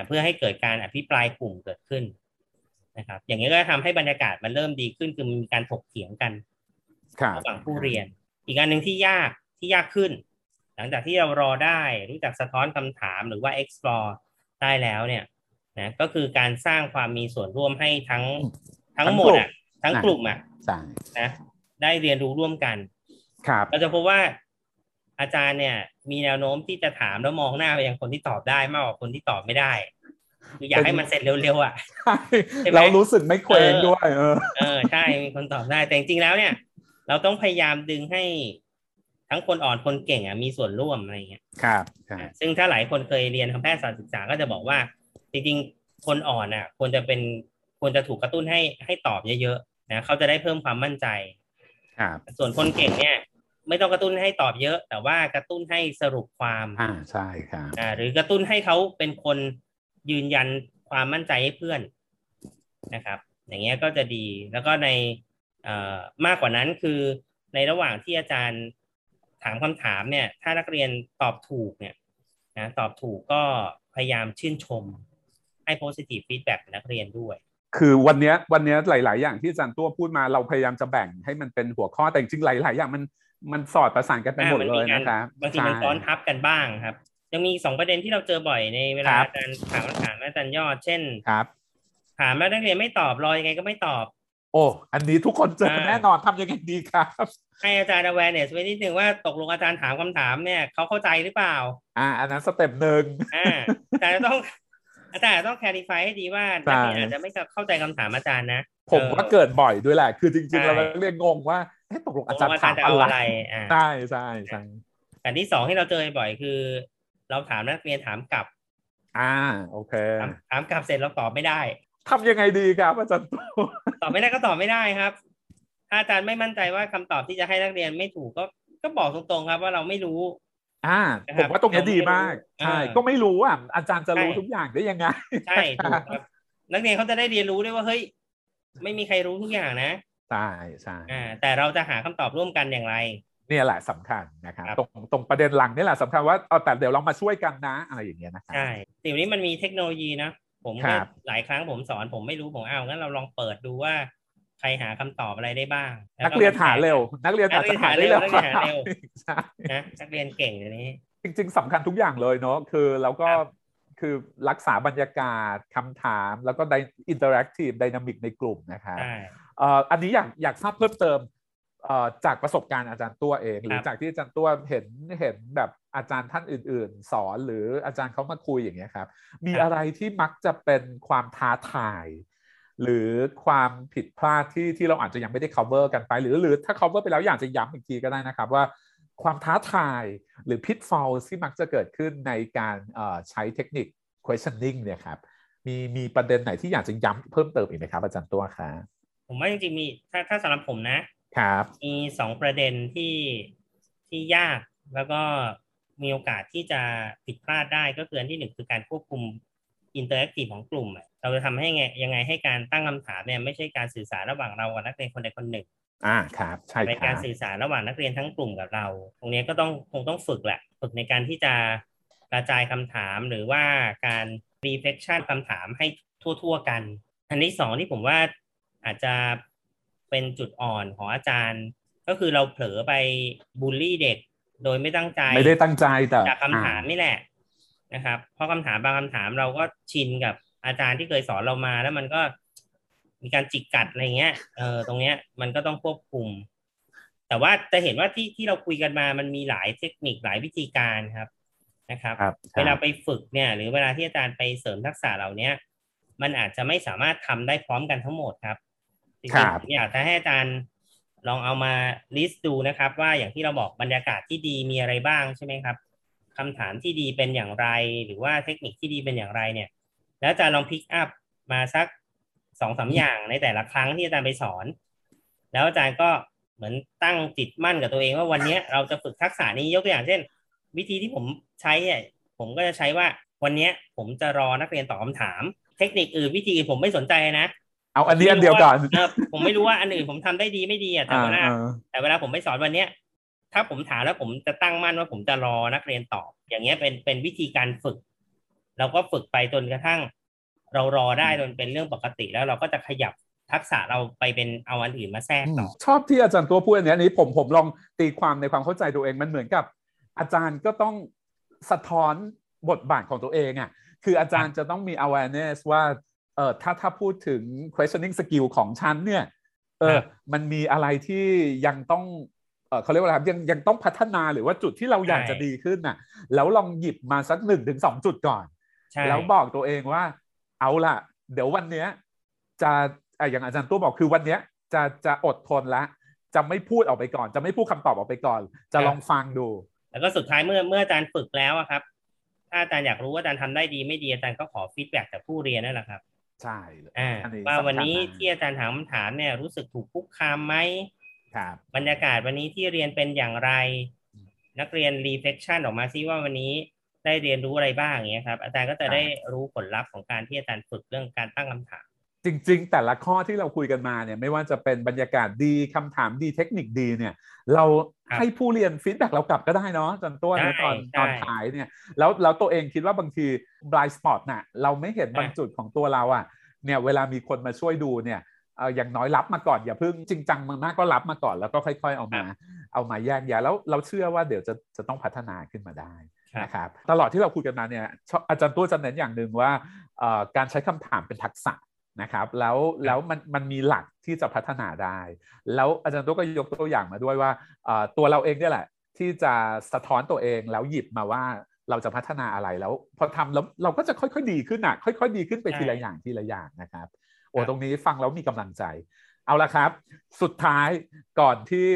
เพื่อให้เกิดการอภิปรายกลุ่มเกิดขึ้นนะครับ อย่างนี้ก็ทำให้บรรยากาศมันเริ่มดีขึ้นคือมีการถกเถียงกันระหว่างผู้เรียน อีกอันหนึ่งที่ยากที่ยากขึ้น หลังจากที่เรารอได้รู้จักสะท้อนคำถามหรือว่า explore ได้แล้วเนี่ยนะก็คือการสร้างความมีส่วนร่วมให้ทั้งทั้งหมดอะทั้งกลุ่มอะนะ ได้เรียนรู้ร่วมกันครับเราจะพบว่าอาจารย์เนี่ย มีแนวโน้มที่จะถามแล้วมองหน้าไปยังคนที่ตอบได้มากกว่าคนที่ตอบไม่ได้คืออยากให้มันเสร็จเร็วๆอะเรารู้สึกไม่เคว้งด้วยเออเออใช่มีคนตอบได้แต่จริงๆแล้วเนี่ย เราต้องพยายามดึงให้ทั้งคนอ่อนคนเก่งอะมีส่วนร่วมอะไรเงี้ยครับซึ่งถ้าหลายคนเคยเรียนทางแพทยศาสตร์ศึกษาก็จะบอกว่า จริงๆ คนอ่อนอะควรจะเป็นควรจะถูกกระตุ้นให้ให้ตอบเยอะๆนะเขาจะได้เพิ่มความมั่นใจ ครับส่วนคนเก่งเนี่ย ไม่ต้องกระตุ้นให้ตอบเยอะ แต่ว่ากระตุ้นให้สรุปความอ่าใช่ครับอ่าหรือกระตุ้นให้เขาเป็นคนยืนยันความมั่นใจให้เพื่อนนะครับ อย่างเงี้ยก็จะดีแล้วก็ในเอ่อมากกว่านั้นคือในระหว่างที่อาจารย์ถามคำถามเนี่ย ถ้านักเรียนตอบถูกเนี่ยนะตอบถูกก็พยายามชื่นชมให้ positive feedback นักเรียนด้วย คือวันนี้วันนี้หลาย ๆ อย่างที่อาจารย์ตัวพูดมาเราพยายามจะแบ่งให้มันเป็นหัวข้อแต่จริงๆหลาย ๆ อย่างมันมันสอดประสานกันไปหมดเลยนะครับบางทีมันซ้อนทับกันบ้างครับยังมีสองประเด็นที่เราเจอบ่อยในเวลาอาจารย์ถามคำถามอาจารย์ยอด เช่นครับถามแล้วนักเรียนไม่ตอบรอยังไงก็ไม่ตอบ โอ้อันนี้ทุกคนเจอแน่นอนทำยังไงดีครับ ให้อาจารย์ awareness ไว้นิดนึงว่าตกลงอาจารย์ถามคำถามเนี่ยเขาเข้าใจหรือเปล่า อ่า อันนั้นสเต็ปหนึ่งอ่าอาจารย์ต้อง อาจารย์ต้อง clarify ให้ดีว่านักเรียนอาจจะไม่เข้าใจคำถามอาจารย์นะ ผมว่าเกิดบ่อยด้วยแหละ คือจริงๆเราเรียนงงว่าเอ๊ะตกลงอาจารย์ถามอะไรใช่ใช่ใช่แต่ที่สองที่เราเจอบ่อยคือ เราถามนักเรียนถามกลับ อ่าโอเค ถามกลับเสร็จเราตอบไม่ได้ทำยังไงดีครับอาจารย์ตอบไม่ได้ก็ตอบไม่ได้ครับ ถ้าอาจารย์ไม่มั่นใจว่าคำตอบที่จะให้นักเรียนไม่ถูกก็ก็บอกตรงๆครับว่าเราไม่รู้ อ่าผมว่าตรงนี้ดีมากใช่ก็ไม่รู้อะอาจารย์จะรู้ทุกอย่างได้ยังไงใช่ถูกครับนักเรียนเขาจะได้เรียนรู้ด้วยว่าเฮ้ยไม่มีใครรู้ทุกอย่างนะใช่ใช่อ่าแต่เราจะหาคำตอบร่วมกันอย่างไรเนี่ยแหละสำคัญนะครับตรงตรงประเด็นหลังนี่แหละสำคัญว่าเอาแต่เดี๋ยวเรามาช่วยกันนะอะไรอย่างเงี้ยนะครับใช่สิ่งนี้มันมีเทคโนโลยีนะ ผมก็หลายครั้งผมสอนผมไม่รู้ผมเอางั้นเราลองเปิดดูว่าใค รหาคำตอบอะไรได้บ้าง นักเรียนหาเร็ว นักเรียนอาจจะหาได้เร็วนักเรียนหาเร็วนะนักเรียนเก่งอย่างนี้ จริง ๆสำคัญทุกอย่างเลยเนาะคือเราก็คือรักษาบรรยากาศคำถาม แล้วก็ได้ interactive dynamic ในกลุ่มนะครับอันนี้อยากอยากทราบเพิ่มเติมจากประสบการณ์อาจารย์ตัวเอง หรือจากที่อาจารย์ตัวเห็นเห็นแบบอาจารย์ท่านอื่น ๆ สอนหรืออาจารย์เขามาคุยอย่างเงี้ยครับ มีอะไรที่มักจะเป็นความท้าทาย หรือความผิดพลาดที่ที่เราอาจจะยังไม่ได้ cover กันไป หรือหรือถ้า cover ไปแล้วอยากจะย้ำอีกทีก็ได้นะครับว่าความท้าทายหรือ pitfall ที่มักจะเกิดขึ้นในการใช้เทคนิค questioning เนี่ยครับมีมีประเด็นไหนที่อยากจะย้ำเพิ่มเติมอีกไหมครับอาจารย์ตัวครับผมว่าจริงๆมีถ้าถ้าสำหรับผมนะครับมีสองประเด็นที่ที่ยากแล้วก็มีโอกาสที่จะผิดพลาดได้ก็คืออันที่หนึ่งคือการควบคุม interactive ของกลุ่ม เราจะทำให้ไงยังไงให้การตั้งคำถามเนี่ยไม่ใช่การสื่อสารระหว่างเรากับนักเรียนคนใดคนหนึ่ง อ่าครับใช่เป็นการสื่อสารระหว่างนักเรียนทั้งกลุ่มกับเรา ตรงนี้ก็ต้องคงต้องฝึกแหละฝึกในการที่จะกระจายคำถามหรือว่าการรีเฟกชันคำถามให้ทั่ว ๆ กัน อันที่สองที่ผมว่าอาจจะเป็นจุดอ่อนของอาจารย์ ก็คือเราเผลอไปบูลลี่เด็ก โดยไม่ตั้งใจ ไม่ได้ตั้งใจแต่จากคำถามนี่แหละนะครับ เพราะคำถามบางคำถามเราก็ชินกับ อาจารย์ที่เคยสอนเรามาแล้วมันก็มีการจิกกัดอะไรเงี้ย เออ ตรงเนี้ยมันก็ต้องควบคุม แต่ว่าจะเห็นว่าที่ที่เราคุยกันมามันมีหลายเทคนิคหลายวิธีการครับนะครับรบเวลาไปฝึกเนี่ย หรือเวลาที่อาจารย์ไปเสริมทักษะเหล่าเนี้ยมันอาจจะไม่สามารถทำได้พร้อมกันทั้งหมดครับจริงๆอยากจะให้อาจารย์ลองเอามาลิสต์ดูนะครับ ว่าอย่างที่เราบอกบรรยากาศที่ดีมีอะไรบ้างใช่ไหมครับคำถามที่ดีเป็นอย่างไร หรือว่าเทคนิคที่ดีเป็นอย่างไรเนี่ย แล้วอาจารย์ลองพิกอัพมาสักสองสาอย่างในแต่ละครั้งที่อาจารย์ไปสอน แล้วอาจารย์ก็เหมือนตั้งจิตมั่นกับตัวเองว่าวันนี้เราจะฝึกทักษะนี้ยกตัวอย่างเช่น วิธีที่ผมใช้เนี่ยผมก็จะใช้ว่าวันนี้ผมจะรอนักเรียนตอบคาถาม เทคนิคอื่นวิธีอื่นผมไม่สนใจนะเอาอันนี้อันเดียวก่อนผมไม่รู้ว่าอันอื่นผมทำได้ดีไม่ดีอะแต่เวลาแต่เวลาผมไปสอนวันเนี้ย ถ้าผมถามแล้วผมจะตั้งมั่นว่าผมจะรอนักเรียนตอบ อย่างเงี้ยเป็นเป็นวิธีการฝึก เราก็ฝึกไปจนกระทั่ง เรารอได้จนเป็นเรื่องปกติ แล้วเราก็จะขยับทักษะเราไปเป็นเอาอันอื่นมาแทรกต่อชอบที่อาจารย์ตัวพูดอันนี้นี้ผมผมลองตีความในความเข้าใจตัวเองมันเหมือนกับ อาจารย์ก็ต้องสะท้อนบทบาทของตัวเองอะคืออาจารย์จะต้องมี awareness ว่าเออถ้าถ้าพูดถึง questioning skill ของฉันเนี่ยเออมันมีอะไรที่ยังต้องเออเขาเรียกว่าอะไรยังยังต้องพัฒนาหรือว่าจุดที่เราอยากจะดีขึ้นน่ะ แล้วลองหยิบมาสักหนึ่งถึงสองจุดก่อน แล้วบอกตัวเองว่า เอาล่ะ เดี๋ยววันเนี้ย จะอย่างอาจารย์ตัวบอกคือวันเนี้ย จะจะอดทนละ จะไม่พูดออกไปก่อน จะไม่พูดคำตอบออกไปก่อน จะลองฟังดู แล้วก็สุดท้ายเมื่อเมื่ออาจารย์ฝึกแล้วครับ ถ้าอาจารย์อยากรู้ว่าอาจารย์ทำได้ดีไม่ดีอาจารย์ก็ขอฟีดแบ็จากผู้เรียนนั่นแหละครับใช่อ่าว่าวันนี้ที่อาจารย์ถามคำถามเนี่ยรู้สึกถูกคุกคามไหมครับบรรยากาศวันนี้ที่เรียนเป็นอย่างไร นักเรียน reflection ออกมาซิว่าวันนี้ ได้เรียนรู้อะไรบ้างอย่างเงี้ยครับอาจารย์ก็จะได้รู้ผลลัพธ์ของการที่อาจารย์ฝึกเรื่องการตั้งคำถาม จริง ๆ แต่ละข้อที่เราคุยกันมาเนี่ยไม่ว่าจะเป็นบรรยากาศดีคำถามดีเทคนิคดีเนี่ย เราให้ผู้เรียน feedback เรากลับก็ได้เนาะจนตัวในตอนตอนขายเนี่ยแล้วแล้วตัวเองคิดว่าบางที blind spot น่ะเราไม่เห็นบางจุดของตัวเราอะเนี่ยเวลามีคนมาช่วยดูเนี่ยเอออย่างน้อยรับมาก่อนอย่าเพิ่งจริงจังมากก็รับมาก่อนแล้วก็ค่อย ๆ เอามา เอามาแยกแยะแล้วเราเชื่อว่าเดี๋ยวจะจะต้องพัฒนาขึ้นมาได้ นะครับตลอดที่เราคุยกันมาเนี่ยอาจารย์ตัวจะเน้นอย่างหนึ่งว่าการใช้คำถามเป็นทักษะนะครับแล้วแล้วมันมันมีหลักที่จะพัฒนาได้ แล้วอาจารย์ตัวก็ยกตัวอย่างมาด้วยว่าตัวเราเองเนี่ยแหละ ที่จะสะท้อนตัวเองแล้วหยิบมาว่าเราจะพัฒนาอะไรแล้ว พอทำแล้วเราก็จะค่อยๆดีขึ้นอะค่อย ๆ ดีขึ้นไปทีละอย่างทีละอย่างนะครับโอ้ตรงนี้ฟังแล้วมีกำลังใจเอาละครับ สุดท้ายก่อนที่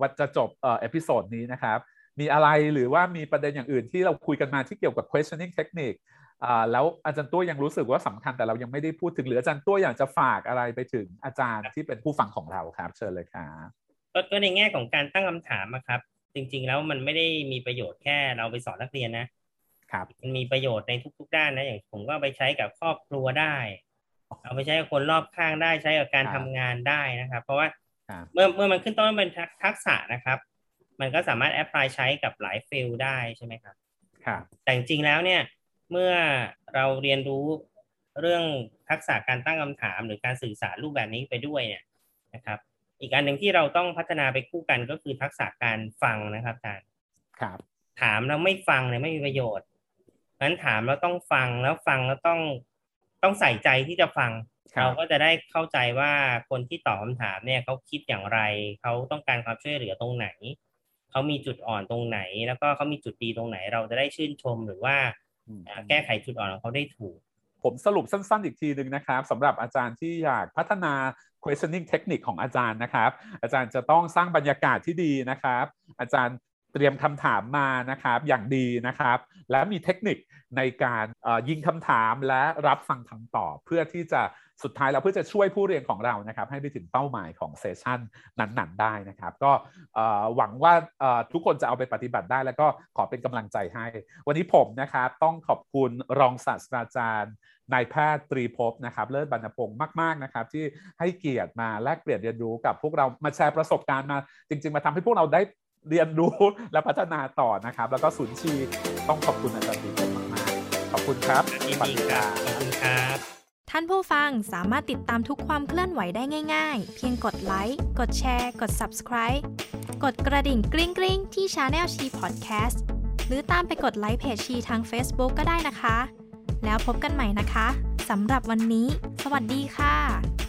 วันจะจบ episode นี้นะครับ มีอะไรหรือว่ามีประเด็นอย่างอื่นที่เราคุยกันมาที่เกี่ยวกับ questioning technique แล้วอาจารย์ตัวยังรู้สึกว่าสำคัญแต่เรายังไม่ได้พูดถึงหรืออาจารย์ตัวอยากจะฝากอะไรไปถึงอาจารย์ที่เป็นผู้ฟังของเราครับ เชิญเลยครับก็ในแง่ของการตั้งคำถามครับ จริง ๆ แล้วมันไม่ได้มีประโยชน์แค่เราไปสอนนักเรียนนะครับมันมีประโยชน์ในทุก ๆ ด้านนะอย่างผมก็ไปใช้กับครอบครัวได้ เอาไปใช้กับคนรอบข้างได้ใช้กับการทำงานได้นะครับ เพราะว่าเมื่อเมื่อมันขึ้นต้นเป็นทักษะนะครับ มันก็สามารถแอพพลายใช้กับหลายฟิลได้ใช่ไหมครับครับแต่จริงๆแล้วเนี่ยเมื่อเราเรียนรู้เรื่องทักษะการตั้งคำถามหรือการสื่อสารรูปแบบนี้ไปด้วยเนี่ยนะครับ อีกอันหนึ่งที่เราต้องพัฒนาไปคู่กันก็คือทักษะการฟังนะครับอาจารย์ครับ ถามแล้วไม่ฟังเนี่ยไม่มีประโยชน์นั้นถามแล้วต้องฟังแล้วฟังแล้วต้องต้องใส่ใจที่จะฟัง เราก็จะได้เข้าใจว่าคนที่ตอบคาถามเนี่ยเขาคิดอย่างไร เขาต้องการความช่วยเหลือตรงไหน เขามีจุดอ่อนตรงไหน แล้วก็เขามีจุดดีตรงไหน เราจะได้ชื่นชมหรือว่าแก้ไขจุดอ่อนของเขาได้ถูก ผมสรุปสั้นๆอีกทีหนึ่งนะครับสำหรับอาจารย์ที่อยากพัฒนา questioning technique ของอาจารย์นะครับ อาจารย์จะต้องสร้างบรรยากาศที่ดีนะครับ อาจารย์เตรียมคำถามมานะครับอย่างดีนะครับ และมีเทคนิคในการยิงคำถามและรับฟังคำตอบ เพื่อที่จะสุดท้ายเราเพื่อจะช่วยผู้เรียนของเรานะครับ ให้ไปถึงเป้าหมายของเซสชันนั้นๆ ได้นะครับ ก็หวังว่าทุกคนจะเอาไปปฏิบัติได้ แล้วก็ขอเป็นกำลังใจให้ วันนี้ผมนะครับต้องขอบคุณรองศาสตราจารย์นายแพทย์ตรีภพนะครับเลิศบรรณพงศ์มากๆนะครับ ที่ให้เกียรติมาแลกเปลี่ยนเรียนรู้กับพวกเรามาแชร์ประสบการณ์มา จริง ๆ มาทำให้พวกเราได้ เรียนรู้และพัฒนาต่อนะครับ แล้วก็ศูนย์ชีต้องขอบคุณอาจารย์ดีมากๆ ขอบคุณครับยินดีครับขอบคุณครับท่านผู้ฟังสามารถติดตามทุกความเคลื่อนไหวได้ง่าย ๆ เพียงกดไลค์กดแชร์ กด Subscribe กดกระดิ่งกริ๊งกริ๊งที่ Channel ชีพอดแคสต์หรือตามไปกดไลค์เพจชีทาง Facebook ก็ได้นะคะ แล้วพบกันใหม่นะคะสำหรับวันนี้ สวัสดีค่ะ